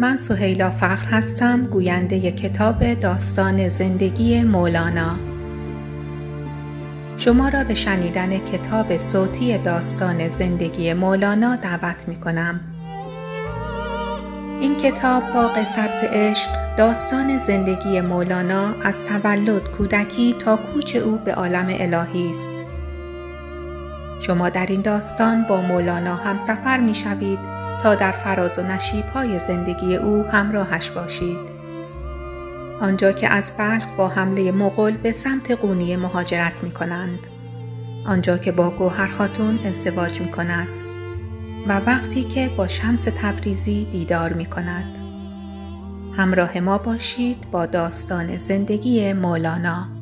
من سهیلا فخر هستم گوینده کتاب داستان زندگی مولانا شما را به شنیدن کتاب صوتی داستان زندگی مولانا دعوت می کنم. این کتاب باغ سبز عشق داستان زندگی مولانا از تولد کودکی تا کوچ او به عالم الهی است. شما در این داستان با مولانا هم سفر می شوید تا در فراز و نشیب های زندگی او همراهش باشید. آنجا که از بلخ با حمله مغول به سمت قونیه مهاجرت می کنند. آنجا که با گوهر خاتون ازدواج می کند و وقتی که با شمس تبریزی دیدار می کند. همراه ما باشید با داستان زندگی مولانا.